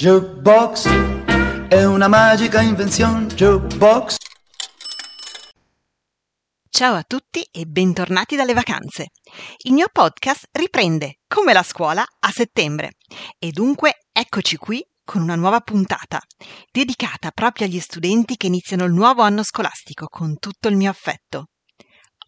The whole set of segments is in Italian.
Jukebox è una magica invenzione. Jukebox. Ciao a tutti e bentornati dalle vacanze. Il mio podcast riprende, come la scuola, a settembre. E dunque eccoci qui con una nuova puntata, dedicata proprio agli studenti che iniziano il nuovo anno scolastico con tutto il mio affetto.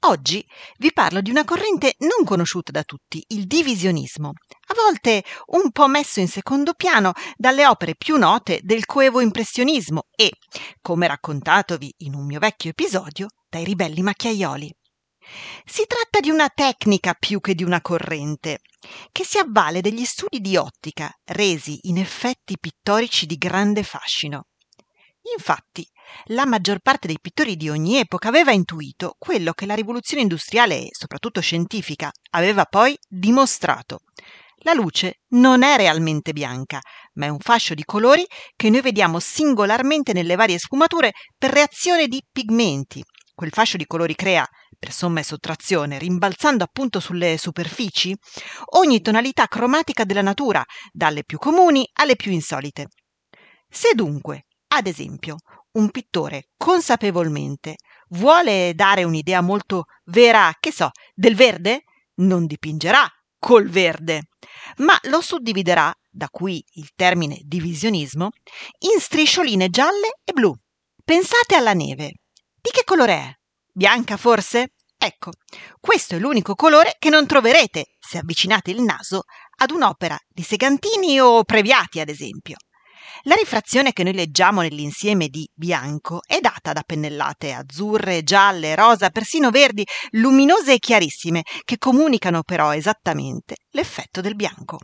Oggi vi parlo di una corrente non conosciuta da tutti, il divisionismo, a volte un po' messo in secondo piano dalle opere più note del coevo impressionismo e, come raccontatovi in un mio vecchio episodio, dai ribelli macchiaioli. Si tratta di una tecnica più che di una corrente, che si avvale degli studi di ottica resi in effetti pittorici di grande fascino. Infatti, la maggior parte dei pittori di ogni epoca aveva intuito quello che la rivoluzione industriale e soprattutto scientifica aveva poi dimostrato. La luce non è realmente bianca, ma è un fascio di colori che noi vediamo singolarmente nelle varie sfumature per reazione di pigmenti. Quel fascio di colori crea, per somma e sottrazione, rimbalzando appunto sulle superfici, ogni tonalità cromatica della natura, dalle più comuni alle più insolite. Se dunque ad esempio, un pittore consapevolmente vuole dare un'idea molto vera, che so, del verde, non dipingerà col verde, ma lo suddividerà, da qui il termine divisionismo, in striscioline gialle e blu. Pensate alla neve. Di che colore è? Bianca forse? Ecco, questo è l'unico colore che non troverete se avvicinate il naso ad un'opera di Segantini o Previati, ad esempio. La rifrazione che noi leggiamo nell'insieme di bianco è data da pennellate azzurre, gialle, rosa, persino verdi, luminose e chiarissime, che comunicano però esattamente l'effetto del bianco.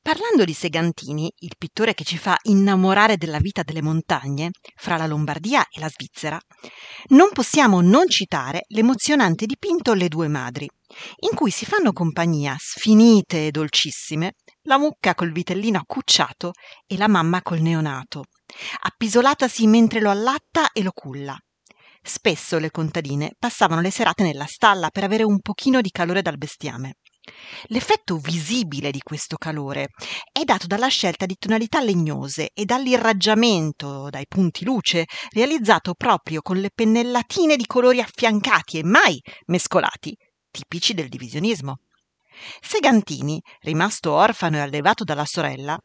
Parlando di Segantini, il pittore che ci fa innamorare della vita delle montagne, fra la Lombardia e la Svizzera, non possiamo non citare l'emozionante dipinto Le due madri, in cui si fanno compagnia, sfinite e dolcissime, la mucca col vitellino accucciato e la mamma col neonato, appisolatasi mentre lo allatta e lo culla. Spesso le contadine passavano le serate nella stalla per avere un pochino di calore dal bestiame. L'effetto visibile di questo calore è dato dalla scelta di tonalità legnose e dall'irraggiamento dai punti luce realizzato proprio con le pennellatine di colori affiancati e mai mescolati, tipici del divisionismo. Segantini, rimasto orfano e allevato dalla sorella,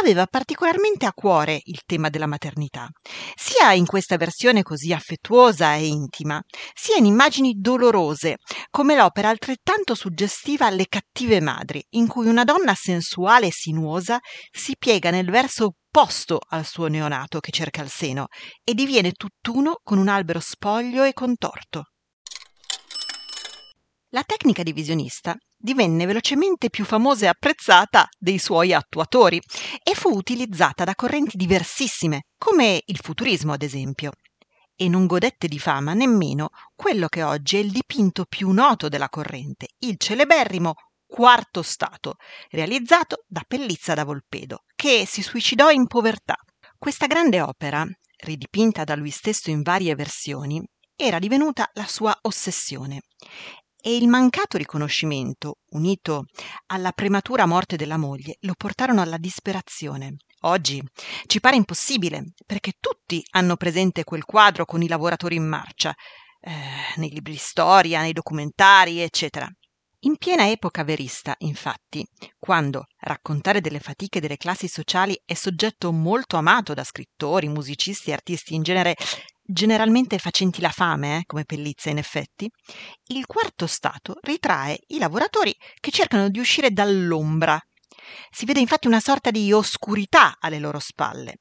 aveva particolarmente a cuore il tema della maternità, sia in questa versione così affettuosa e intima, sia in immagini dolorose, come l'opera altrettanto suggestiva Le cattive madri, in cui una donna sensuale e sinuosa si piega nel verso opposto al suo neonato che cerca il seno e diviene tutt'uno con un albero spoglio e contorto. La tecnica divisionista divenne velocemente più famosa e apprezzata dei suoi attuatori e fu utilizzata da correnti diversissime, come il futurismo ad esempio. E non godette di fama nemmeno quello che oggi è il dipinto più noto della corrente, il celeberrimo Quarto Stato, realizzato da Pellizza da Volpedo, che si suicidò in povertà. Questa grande opera, ridipinta da lui stesso in varie versioni, era divenuta la sua ossessione e il mancato riconoscimento, unito alla prematura morte della moglie, lo portarono alla disperazione. Oggi ci pare impossibile, perché tutti hanno presente quel quadro con i lavoratori in marcia, eh, nei libri di storia, nei documentari, eccetera. In piena epoca verista, infatti, quando raccontare delle fatiche delle classi sociali è soggetto molto amato da scrittori, musicisti e artisti in genere, generalmente facenti la fame, eh, come Pellizza in effetti, il quarto stato ritrae i lavoratori che cercano di uscire dall'ombra. Si vede infatti una sorta di oscurità alle loro spalle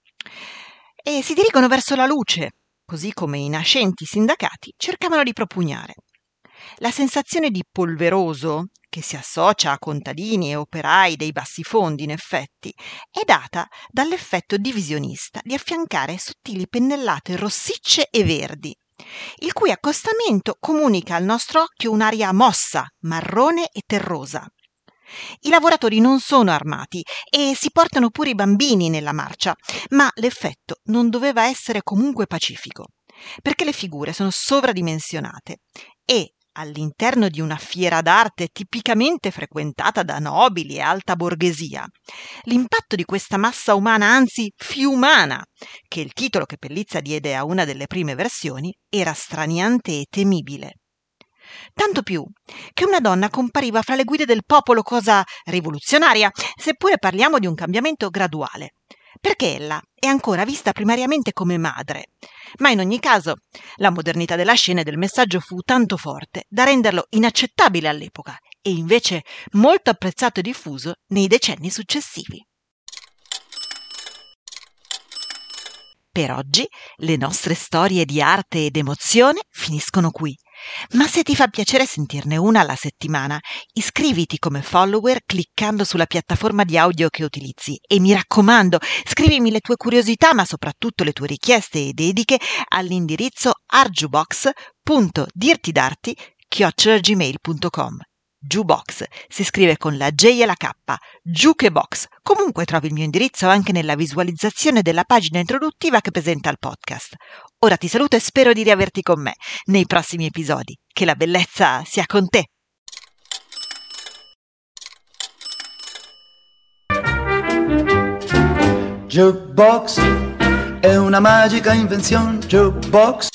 e si dirigono verso la luce, così come i nascenti sindacati cercavano di propugnare. La sensazione di polveroso, che si associa a contadini e operai dei bassi fondi in effetti, è data dall'effetto divisionista di affiancare sottili pennellate rossicce e verdi, il cui accostamento comunica al nostro occhio un'aria mossa, marrone e terrosa. I lavoratori non sono armati e si portano pure i bambini nella marcia, ma l'effetto non doveva essere comunque pacifico, perché le figure sono sovradimensionate e all'interno di una fiera d'arte tipicamente frequentata da nobili e alta borghesia, l'impatto di questa massa umana, anzi fiumana, che il titolo che Pellizza diede a una delle prime versioni, era straniante e temibile. Tanto più che una donna compariva fra le guide del popolo, cosa rivoluzionaria, seppure parliamo di un cambiamento graduale perché ella è ancora vista primariamente come madre. Ma in ogni caso, la modernità della scena e del messaggio fu tanto forte da renderlo inaccettabile all'epoca e invece molto apprezzato e diffuso nei decenni successivi. Per oggi le nostre storie di arte ed emozione finiscono qui. Ma se ti fa piacere sentirne una alla settimana, iscriviti come follower cliccando sulla piattaforma di audio che utilizzi e mi raccomando, scrivimi le tue curiosità, ma soprattutto le tue richieste e dediche all'indirizzo arjubox.dirtidarti.gmail.com Jukebox si scrive con la J e la K, Jukebox. Comunque trovi il mio indirizzo anche nella visualizzazione della pagina introduttiva che presenta il podcast. Ora ti saluto e spero di riaverti con me nei prossimi episodi. Che la bellezza sia con te. Jukebox è una magica invenzione. Jukebox